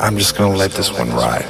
I'm just gonna let this one ride.